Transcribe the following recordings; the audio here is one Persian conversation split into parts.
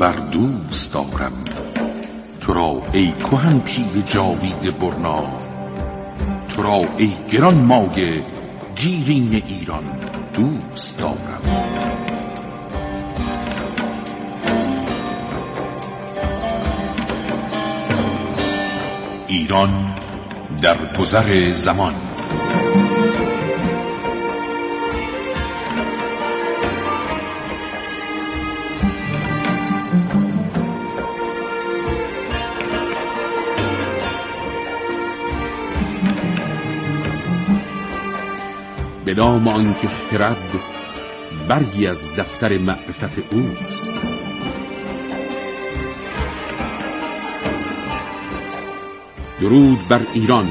بر دوست دارم تو را ای کهن پیر جاوید برنا. تو را ای گران مایه دیرین ایران دوست دارم ایران در گذر زمان. به نام آنکه خرد برگی از دفتر معرفت اوست. درود بر ایران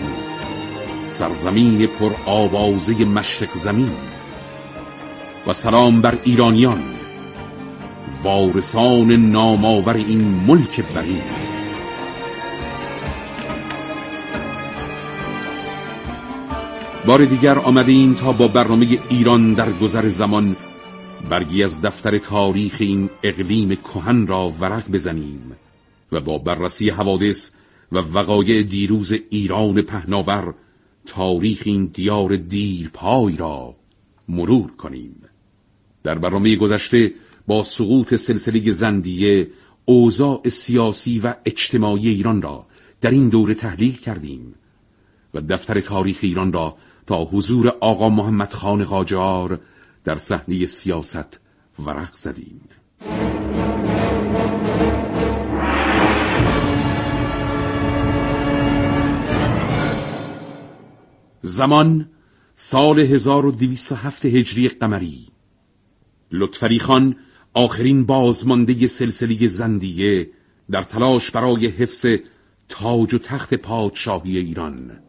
سرزمین پر آوازه مشرق زمین و سلام بر ایرانیان وارثان نامآور این ملک برین. بار دیگر آمدیم تا با برنامه ایران در گذر زمان برگی از دفتر تاریخ این اقلیم کهن را ورق بزنیم و با بررسی حوادث و وقایع دیروز ایران پهناور تاریخ این دیار دیرپای را مرور کنیم. در برنامه گذشته با سقوط سلسله زندیه اوضاع سیاسی و اجتماعی ایران را در این دوره تحلیل کردیم و دفتر تاریخ ایران را تا حضور آقا محمد خان قاجار در صحنه سیاست ورق زدیم. زمان سال 1207 هجری قمری. لطفری خان آخرین بازمانده سلسله زندیه در تلاش برای حفظ تاج و تخت پادشاهی ایران.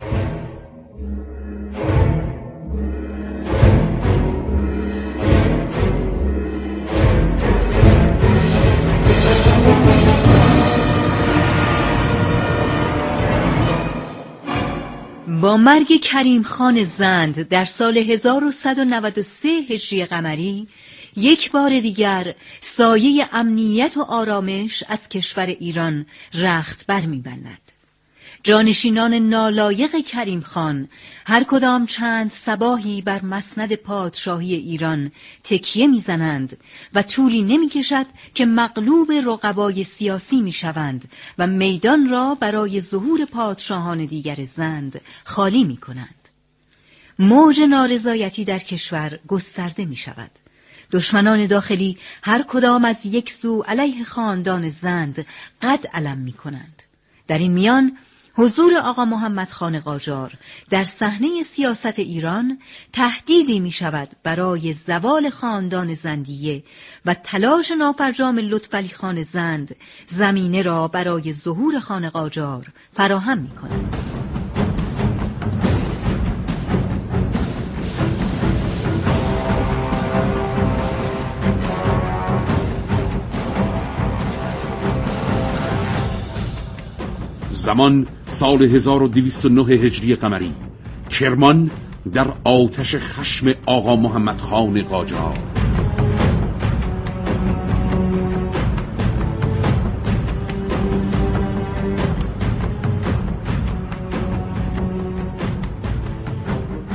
با مرگ کریم خان زند در سال 1193 هجری قمری یک بار دیگر سایه امنیت و آرامش از کشور ایران رخت بر میبندد. جانشینان نالایق کریم خان هر کدام چند سباهی بر مسند پادشاهی ایران تکیه می‌زنند و طولی نمی‌کشد که مغلوب رقبای سیاسی می‌شوند و میدان را برای ظهور پادشاهان دیگر زند خالی می کنند. موج نارضایتی در کشور گسترده می شود. دشمنان داخلی هر کدام از یک سو علیه خاندان زند قد علم می کنند. در این میان حضور آقا محمد خان قاجار در صحنه سیاست ایران تهدیدی می شود برای زوال خاندان زندیه و تلاش ناپرجام لطفلی خان زند زمینه را برای ظهور خان قاجار فراهم می کند. زمان سال 1209 هجری قمری. کرمان در آتش خشم آقا محمد خان قاجار.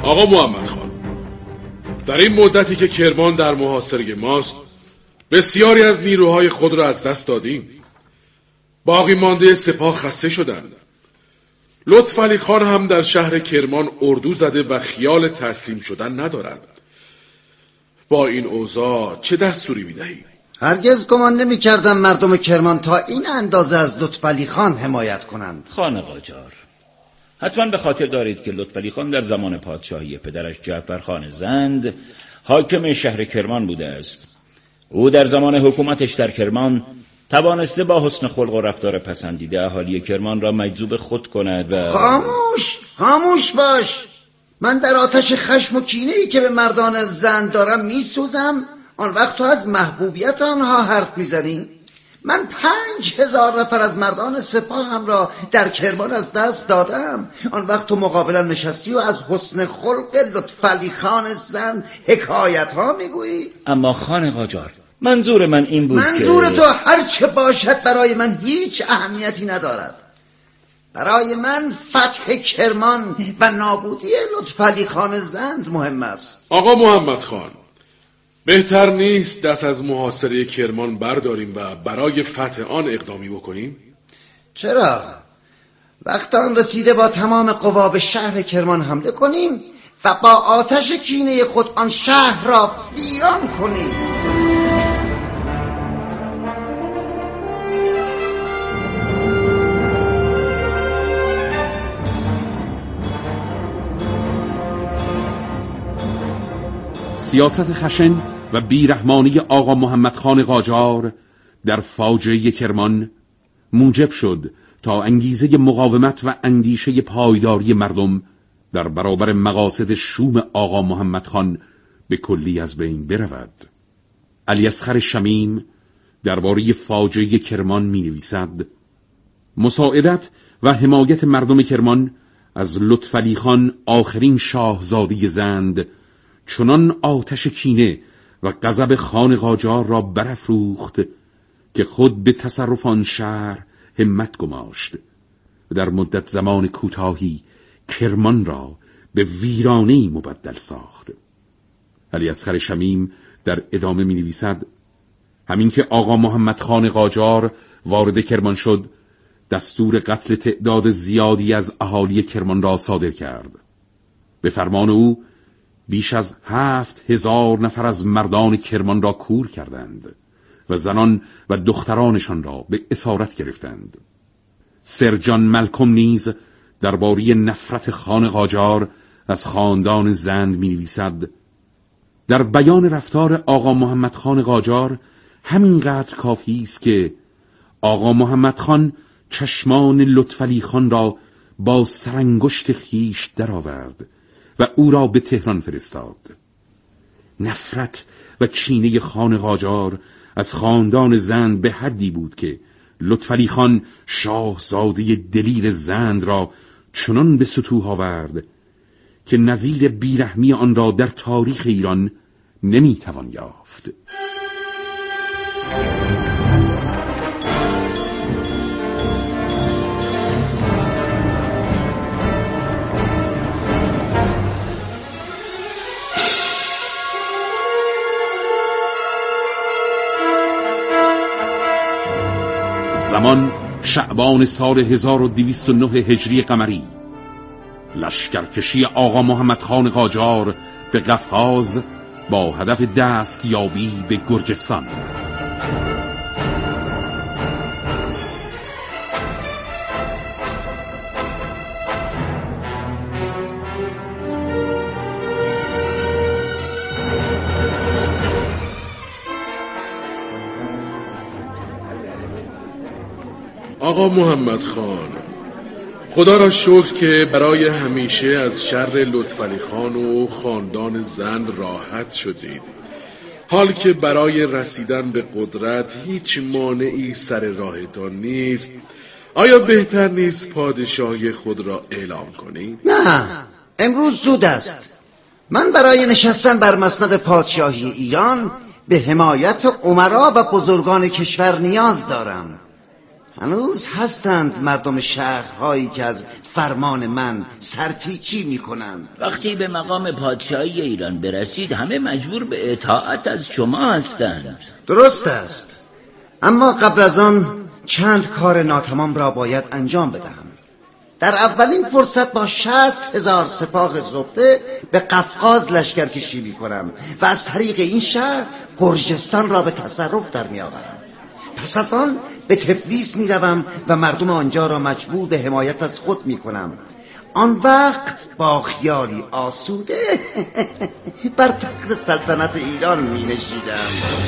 آقا محمد خان در این مدتی که کرمان در محاصره ماست بسیاری از نیروهای خود را از دست دادیم. باقی مانده سپاه خسته شدند. لطف علی خان هم در شهر کرمان اردو زده و خیال تسلیم شدن ندارد. با این اوضاع چه دستوری می‌دهی؟ هرگز گمان نمی کردم مردم کرمان تا این اندازه از لطفعلی خان حمایت کنند. خان قاجار حتما به خاطر دارید که لطفعلی خان در زمان پادشاهی پدرش جعفر خان زند حاکم شهر کرمان بوده است. او در زمان حکومتش در کرمان توانسته با حسن خلق و رفتار پسندیده اهالی کرمان را مجذوب خود کند و خاموش! خاموش باش! من در آتش خشم و کینه ای که به مردان زن دارم میسوزم. آن وقت تو از محبوبیت آنها حرف می‌زنی. من پنج هزار نفر از مردان سپاهم را در کرمان از دست دادم. آن وقت تو مقابلا نشستی و از حسن خلق لطفلی خان زن حکایت ها می‌گویی. اما خان قاجار منظور من این بود منظور که... تو هر چه باشد برای من هیچ اهمیتی ندارد برای من فتح کرمان و نابودی لطفعلی خان زند مهم است آقا محمد خان بهتر نیست دست از محاصره کرمان برداریم و برای فتح آن اقدامی بکنیم؟ چرا؟ وقت آن رسیده با تمام قوا به شهر کرمان حمله کنیم و با آتش کینه خود آن شهر را ویران کنیم سیاست خشن و بیرحمانی آقا محمد خان قاجار در فاجعه کرمان موجب شد تا انگیزه مقاومت و اندیشه پایداری مردم در برابر مقاصد شوم آقا محمد خان به کلی از بین برود. علی اسخر شمیم درباره فاجعه کرمان می نویسد مساعدت و حمایت مردم کرمان از لطفعلی خان آخرین شاهزادی زند چنان آتش کینه و غضب خان قاجار را برافروخت که خود به تصرف آن شهر همت گماشت. و در مدت زمان کوتاهی کرمان را به ویرانه مبدل ساخت. علی اصغر شمیم در ادامه می نویسد همین که آقا محمد خان قاجار وارد کرمان شد دستور قتل تعداد زیادی از اهالی کرمان را صادر کرد. به فرمان او بیش از هفت هزار نفر از مردان کرمان را کور کردند و زنان و دخترانشان را به اسارت گرفتند. سرجان ملکم نیز درباره نفرت خان قاجار از خاندان زند می نویسد در بیان رفتار آقا محمد خان قاجار همینقدر کافی است که آقا محمد خان چشمان لطفلی خان را با سرانگشت خیش درآورد. و او را به تهران فرستاد. نفرت و کینه خان قاجار از خاندان زند به حدی بود که لطفعلی خان شاهزاده دلیر زند را چنان به سطوح آورد که نظیر بیرحمی آن را در تاریخ ایران نمی‌توان یافت. زمان شعبان سال 1209 هجری قمری. لشکرکشی آقا محمد خان قاجار به قفقاز با هدف دستیابی به گرجستان. آقا محمد خان خدا را شکر که برای همیشه از شر لطفعلی خان و خاندان زند راحت شدید. حال که برای رسیدن به قدرت هیچ مانعی سر راهتان نیست آیا بهتر نیست پادشاهی خود را اعلام کنید؟ نه امروز زود است. من برای نشستن بر مسند پادشاهی ایران به حمایت عمرا و بزرگان کشور نیاز دارم. هنوز هستند مردم شهرهایی که از فرمان من سرپیچی می‌کنند. وقتی به مقام پادشاهی ایران برسید همه مجبور به اطاعت از شما هستند. درست است. اما قبل از آن چند کار ناتمام را باید انجام بدهم. در اولین فرصت با شست هزار سپاه زبده به قفقاز لشکر کشی می کنم و از طریق این شهر گرجستان را به تصرف در می آورم پس از آن به تفلیس می و مردم آنجا را مجبور به حمایت از خود می کنم آن وقت با خیالی آسوده بر تخت سلطنت ایران می نشیدم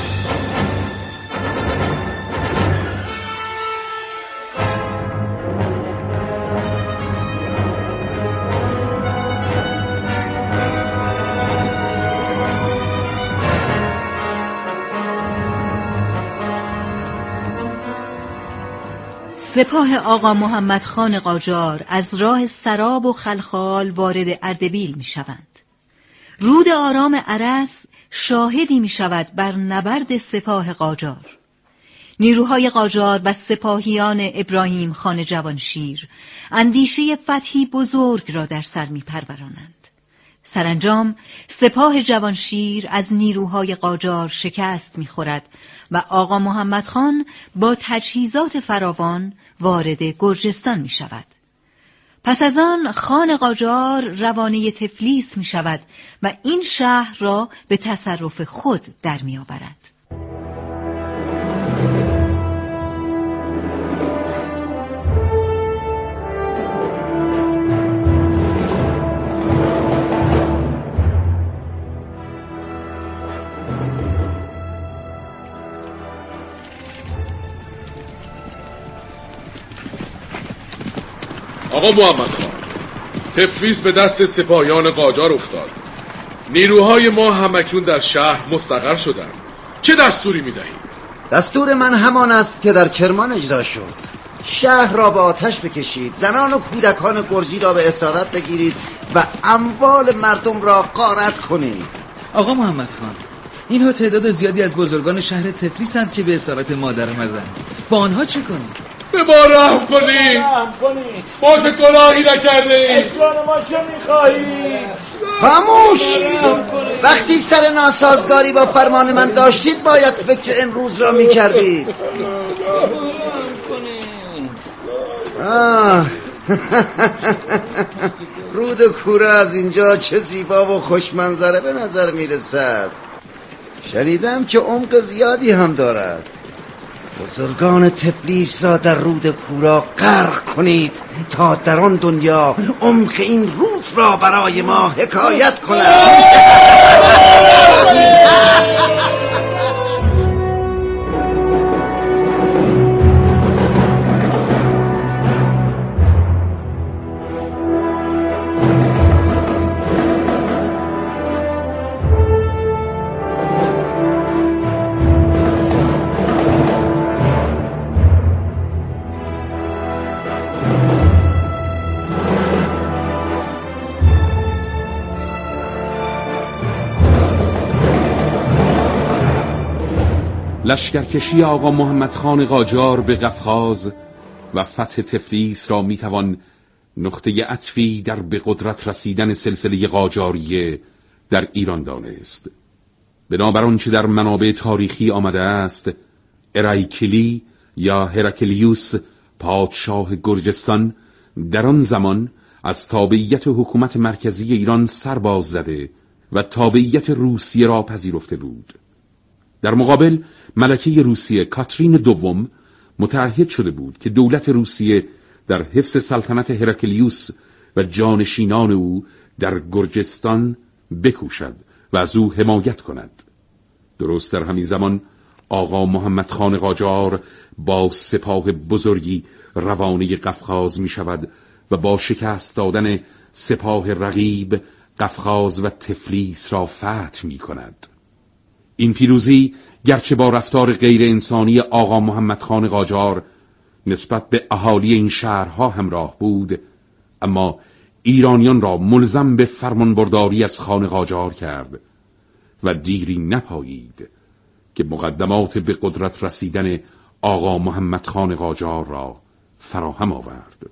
سپاه آقا محمد خان قاجار از راه سراب و خلخال وارد اردبیل می شوند. رود آرام عرس شاهدی می شود بر نبرد سپاه قاجار نیروهای قاجار و سپاهیان ابراهیم خان جوانشیر اندیشه فتحی بزرگ را در سر می پرورانند. سرانجام سپاه جوانشیر از نیروهای قاجار شکست می‌خورد و آقا محمد خان با تجهیزات فراوان وارد گرجستان می شود. پس از آن خان قاجار روانه تفلیس می شود و این شهر را به تصرف خود در می آورد. آقا محمد خان تفریز به دست سپاهیان قاجار افتاد. نیروهای ما همکنون در شهر مستقر شدند. چه دستوری می‌دهید؟ دستور من همان است که در کرمان اجرا شد. شهر را به آتش بکشید زنان و کودکان گرجی را به اسارت بگیرید و اموال مردم را قارت کنید. آقا محمد خان اینها تعداد زیادی از بزرگان شهر تفلیسند که به اسارت مادر آمدند با آنها چه کنید به ما رحم کنید ما که گناهی نکرده ما چه می‌خواهید خاموش! وقتی سر ناسازگاری با فرمان من داشتید باید فکر امروز را می‌کردید. آه. رود کوره از اینجا چه زیبا و خوشمنظره به نظر می‌رسد. شنیدم که عمق زیادی هم دارد. بزرگان تبلیس را در رود کورا غرق کنید تا در آن دنیا عمق این رود را برای ما حکایت کنند لشکرکشی آقا محمد خان قاجار به قفقاز و فتح تفلیس را می‌توان نقطه عطفی در به قدرت رسیدن سلسله قاجاریه در ایران دانست. بنابر چه در منابع تاریخی آمده است ارایکلی یا هرکلیوس پادشاه گرجستان در آن زمان از تابعیت حکومت مرکزی ایران سرباز زده و تابعیت روسیه را پذیرفته بود. در مقابل ملکه روسیه کاترین دوم متعهد شده بود که دولت روسیه در حفظ سلطنت هرکلیوس و جانشینان او در گرجستان بکوشد و از او حمایت کند. درست در همین زمان آقا محمد خان قاجار با سپاه بزرگی روانه قفقاز می شود و با شکست دادن سپاه رقیب قفقاز و تفلیس را فتح می کند این پیروزی گرچه با رفتار غیر انسانی آقا محمد خان قاجار نسبت به اهالی این شهرها همراه بود اما ایرانیان را ملزم به فرمانبرداری از خان قاجار کرد و دیری نپایید که مقدمات به قدرت رسیدن آقا محمد خان قاجار را فراهم آورد.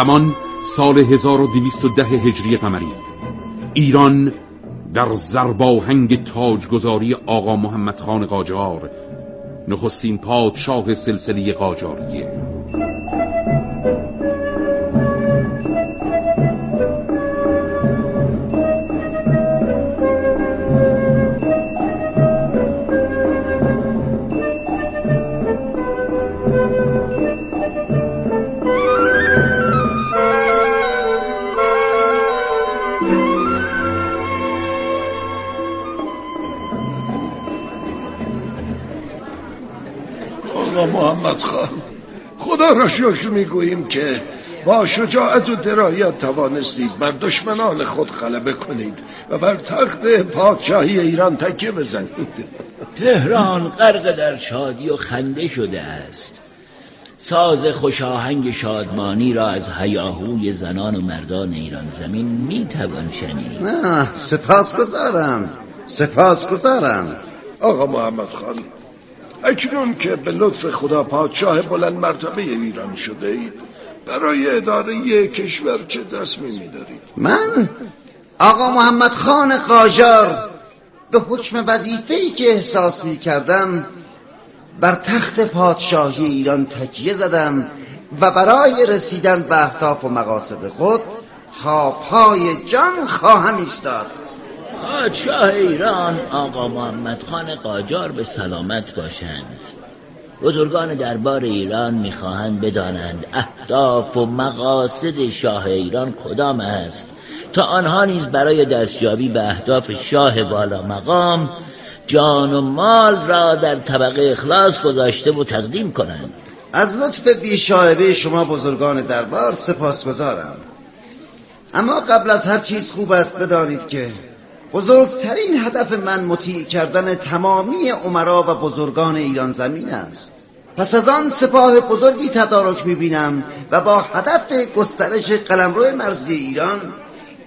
زمان سال 1210 هجری قمری ایران در زرباهنگ تاجگذاری آقا محمد خان قاجار نخستین پادشاه سلسله قاجاریه. آقا محمد خان. خدا را شکر می‌گوییم که با شجاعت و درایت توانستید بر دشمنان خود غلبه کنید و بر تخت پادشاهی ایران تکیه بزنید. تهران غرق در شادی و خنده شده است. ساز خوشاهنگ شادمانی را از هیاهوی زنان و مردان ایران زمین می توان شنید. سپاس گذارم سپاس گذارم آقا محمد خان اکنون که به لطف خدا پادشاه بلند مرتبه ایران شده اید برای اداره کشور چه تصمیمی دارید؟ من؟ آقا محمد خان قاجار به حکم وظیفه‌ای که احساس می کردم بر تخت پادشاهی ایران تکیه زدم و برای رسیدن به اهداف و مقاصد خود تا پای جان خواهم ایستاد. پادشاه ایران آقا محمد خان قاجار به سلامت باشند. بزرگان دربار ایران می‌خواهند بدانند اهداف و مقاصد شاه ایران کدام است. تا آنها نیز برای دستیابی به اهداف شاه بالا مقام جان و مال را در طبقه اخلاص گذاشته و تقدیم کنند. از لطف بیشاهبه شما بزرگان دربار سپاسگزارم. اما قبل از هر چیز خوب است بدانید که بزرگترین هدف من مطیع کردن تمامی عمرا و بزرگان ایران زمین است. پس از آن سپاه بزرگی تدارک می‌بینم و با هدف گسترش قلمرو مرزی ایران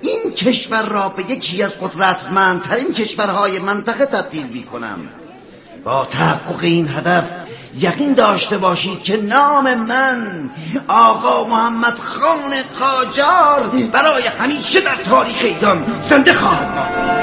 این کشور را به یکی از قدرتمندترین کشورهای منطقه تبدیل می کنم با تحقق این هدف یقین داشته باشید که نام من آقا محمد خان قاجار برای همیشه در تاریخ ایران زنده خواهد ماند.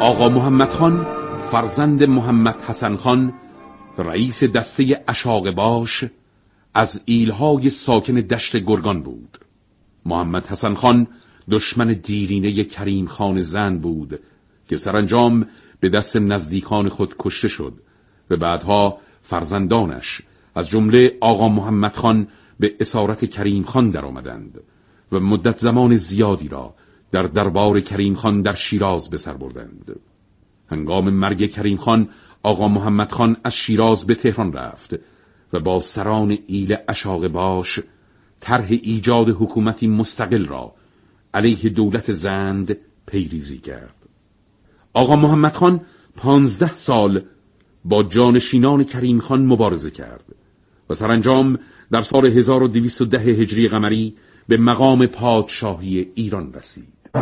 آقا محمد خان فرزند محمد حسن خان رئیس دسته اشاق باش از ایلهای ساکن دشت گرگان بود. محمد حسن خان دشمن دیرینه کریم خان زن بود که سرانجام به دست نزدیکان خود کشته شد و بعدها فرزندانش از جمله آقا محمد خان به اسارت کریم خان درآمدند و مدت زمان زیادی را در دربار کریم خان در شیراز به سر بردند. هنگام مرگ کریم خان آقا محمد خان از شیراز به تهران رفت و با سران ایل اشاق باش طرح ایجاد حکومتی مستقل را علیه دولت زند پیریزی کرد. آقا محمد خان پانزده سال با جانشینان کریم خان مبارزه کرد و سرانجام در سال 1210 هجری قمری به مقام پادشاهی ایران رسید. در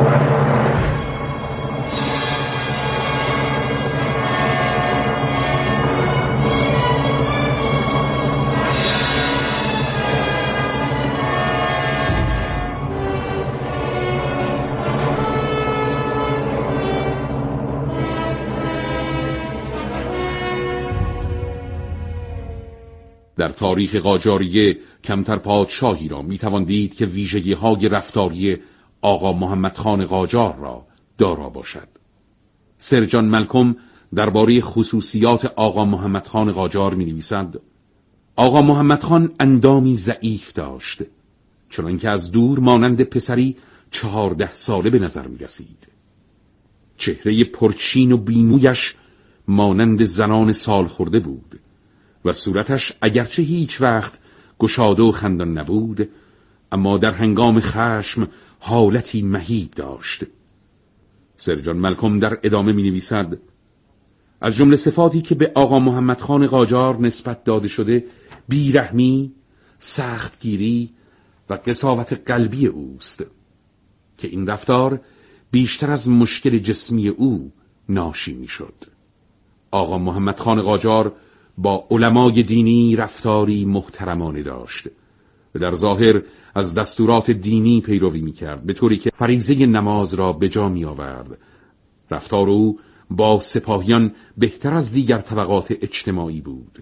تاریخ قاجاریه کمتر پادشاهی را می‌توان دید که ویژگی های رفتاری آقا محمد خان قاجار را دارا باشد. سرجان ملکم درباره خصوصیات آقا محمد خان قاجار می نویسند آقا محمد خان اندامی ضعیف داشت چنانکه از دور مانند پسری چهارده ساله به نظر می رسید چهره پرچین و بیمویش مانند زنان سال خورده بود و صورتش اگرچه هیچ وقت گشاده و خندان نبود اما در هنگام خشم حالتی مهیب داشت سرجان ملکم در ادامه می نویسد از جمله صفاتی که به آقا محمد خان قاجار نسبت داده شده بیرحمی، سختگیری و قصاوت قلبی اوست که این رفتار بیشتر از مشکل جسمی او ناشی می شد. آقا محمد خان قاجار با علمای دینی رفتاری محترمانه داشت و در ظاهر از دستورات دینی پیروی می کرد به طوری که فریزه نماز را به جا می آورد رفتار او با سپاهیان بهتر از دیگر طبقات اجتماعی بود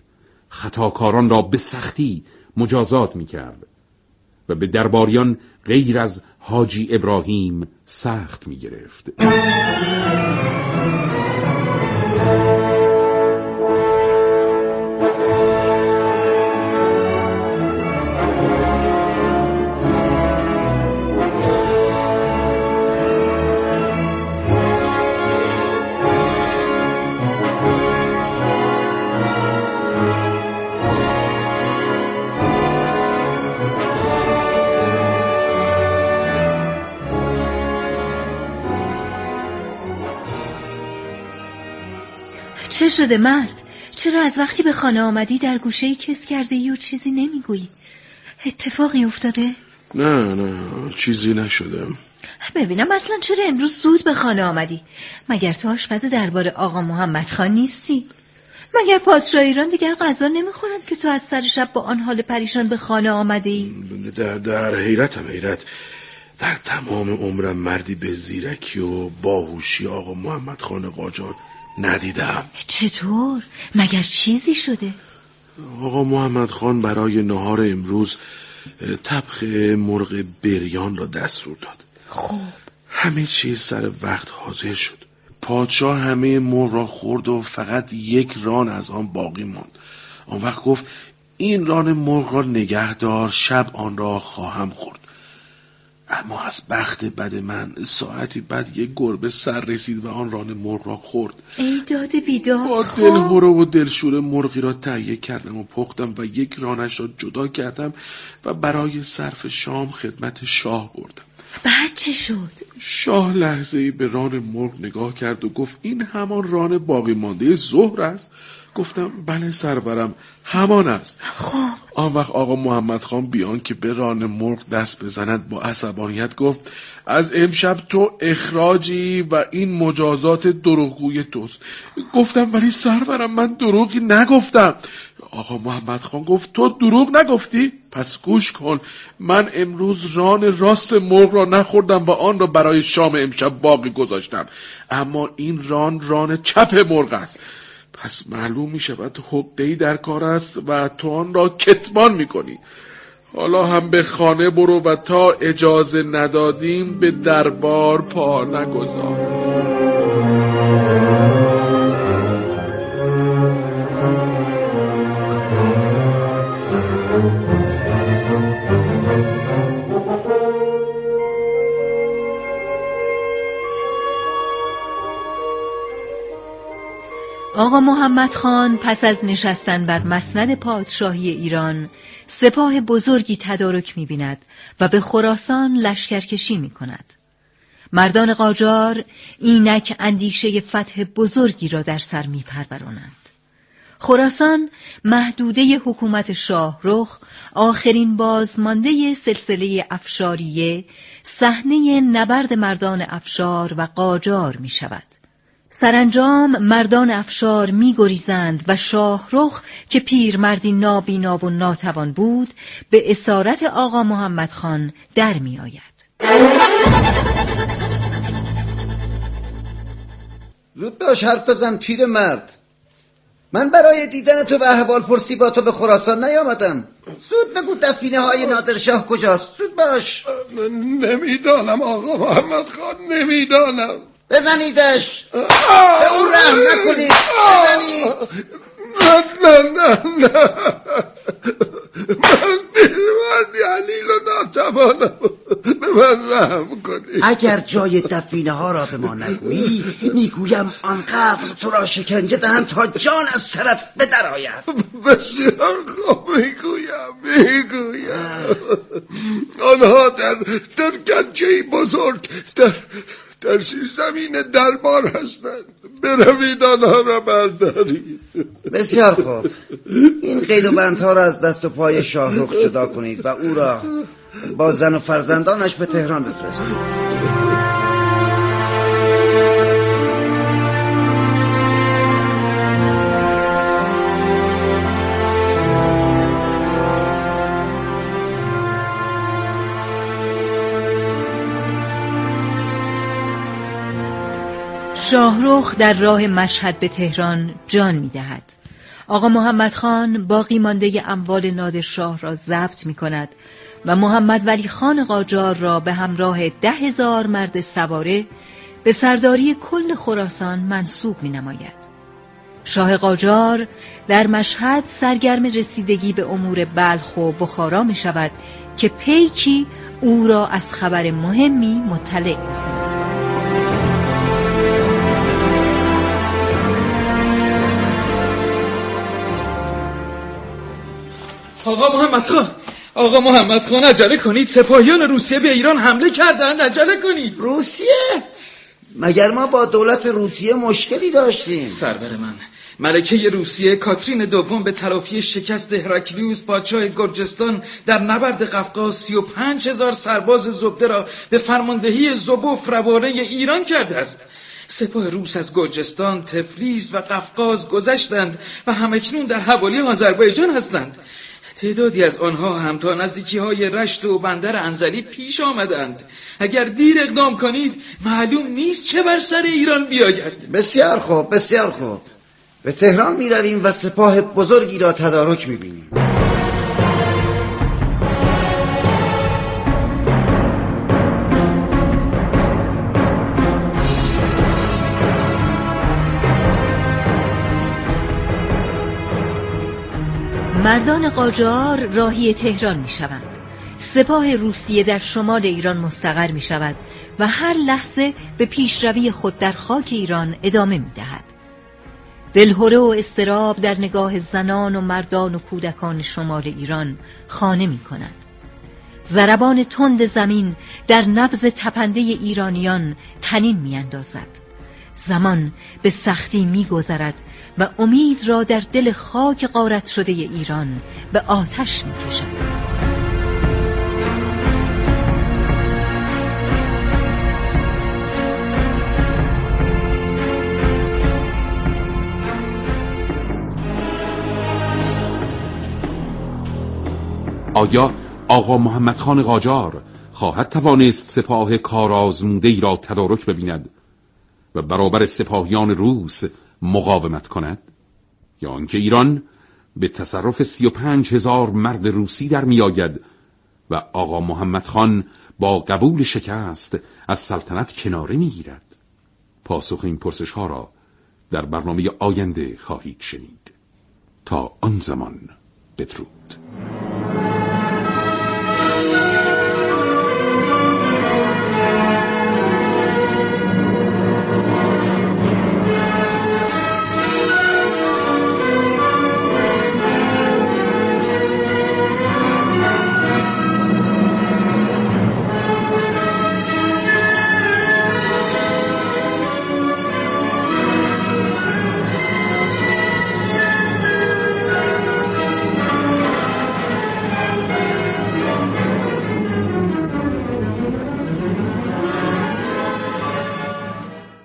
خطاکاران را به سختی مجازات می کرد و به درباریان غیر از حاجی ابراهیم سخت می گرفت. شده مرد؟ چرا از وقتی به خانه آمدی در گوشه کس کرده ای و چیزی نمی‌گویی؟ اتفاقی افتاده؟ نه نه چیزی نشدم ببینم اصلا چرا امروز زود به خانه آمدی؟ مگر تو آشپز دربار آقا محمد خان نیستی؟ مگر پادشاه ایران دیگر غذا نمی‌خورند که تو از سر شب با آن حال پریشان به خانه آمده ای؟ در, در حیرتم حیرت در تمام عمرم مردی به زیرکی و باهوشی آقا محمد خان قاجار ندیدم. چطور؟ مگر چیزی شده؟ آقا محمد خان برای نهار امروز طبخ مرغ بریان را دستور داد. خب. همه چیز سر وقت حاضر شد. پادشاه همه مرغ را خورد و فقط یک ران از آن باقی ماند. آن وقت گفت این ران مرغ را نگه دار شب آن را خواهم خورد. اما از بخت بد من ساعتی بعد یک گربه سر رسید و آن ران مرغ را خورد ای داد بیدار با خب. دلهوره و دلشور مرغی را تهیه کردم و پختم و یک رانش را جدا کردم و برای صرف شام خدمت شاه بردم بعد چه شد؟ شاه لحظه ای به ران مرغ نگاه کرد و گفت این همان ران باقی مانده ظهر است گفتم بله سرورم همان است. خب. آن وقت آقا محمد خان بیان که به ران مرغ دست بزند با عصبانیت گفت از امشب تو اخراجی و این مجازات دروغگوی توست. گفتم ولی سرورم من دروغی نگفتم. آقا محمد خان گفت تو دروغ نگفتی؟ پس گوش کن من امروز ران راست مرغ را نخوردم و آن را برای شام امشب باقی گذاشتم. اما این ران ران چپ مرغ است. پس معلوم می شود حقی در کار است و تو آن را کتمان می کنی حالا هم به خانه برو و تا اجازه ندادیم به دربار پا نگذار. آقا محمد خان پس از نشستن بر مسند پادشاهی ایران سپاه بزرگی تدارک می بیند و به خراسان لشکرکشی می کند. مردان قاجار اینک اندیشه فتح بزرگی را در سر می پرورانند. خراسان محدوده حکومت شاه رخ آخرین بازمانده سلسله افشاریه صحنه نبرد مردان افشار و قاجار می شود. سرانجام مردان افشار می گریزند و شاهرخ که پیرمردی نابینا و ناتوان بود به اسارت آقا محمد خان در می آید. زود باش حرف بزن پیر مرد من برای دیدن تو و احوال پرسی با تو به خراسان نیامدم. زود بگو دفینه های نادرشاه کجاست. زود باش. نمی‌دانم آقا محمد خان نمی‌دانم. بزنیدش. به او رحم نکنید. بزنید نه نه نه نه من پیروردی علیل و ناتوانم به من رحم کنید اگر جای دفینه ها را به ما نگویی می‌گویم آنقدر تو را شکنجه دهند تا جان از سرت به درآید بسیار خوب می‌گویم می‌گویم. آنها در در گنجه بزرگ در در زمین دربار هستند. بروید آنها را بردارید. بسیار خوب. این قید و بندها را از دست و پای شاهرخ جدا کنید و او را با زن و فرزندانش به تهران بفرستید. شاهرخ در راه مشهد به تهران جان می دهد. آقا محمد خان باقی مانده اموال نادرشاه را ضبط می کند و محمد ولی خان قاجار را به همراه ده هزار مرد سواره به سرداری کل خراسان منصوب می نماید. شاه قاجار در مشهد سرگرم رسیدگی به امور بلخ و بخارا می شود که پیکی او را از خبر مهمی مطلع آقا محمد خان آقا محمد خان عجله کنید. سپاهیان روسیه به ایران حمله کردند. عجله کنید. روسیه؟ مگر ما با دولت روسیه مشکلی داشتیم؟ سرور من ملکه روسیه کاترین دوم به تلافی شکست هرکلیوس پادشاه گرجستان در نبرد قفقاز سی و پنج هزار سرباز زبده را به فرماندهی زبوف روانه ایران کرده است. سپاه روس از گرجستان، تفلیس و قفقاز گذشتند و همکنون در حوالی آذربایجان هستند. تعدادی از آنها هم تا نزدیکی های رشت و بندر انزلی پیش آمدند. اگر دیر اقدام کنید معلوم نیست چه بر سر ایران بیاید. بسیار خوب بسیار خوب. به تهران می رویم و سپاه بزرگی را تدارک می بینیم مردان قاجار راهی تهران می شوند. سپاه روسیه در شمال ایران مستقر می شود و هر لحظه به پیشروی خود در خاک ایران ادامه می دهد. دلهوره و استراب در نگاه زنان و مردان و کودکان شمال ایران خانه می کند. زربان تند زمین در نبز تپنده ایرانیان تنین می اندازد. زمان به سختی میگذرد و امید را در دل خاک قارت شده ایران به آتش می‌کشد. آیا آقا محمد خان قاجار خواهد توانست سپاه کارازموده ای را تدارک ببیند؟ و برابر سپاهیان روس مقاومت کند؟ یا آنکه ایران به تصرف سی و پنج هزار مرد روسی در میآید و آقا محمد خان با قبول شکست از سلطنت کناره می‌گیرد؟ پاسخ این پرسش ها را در برنامه آینده خواهید شنید. تا آن زمان بدرود.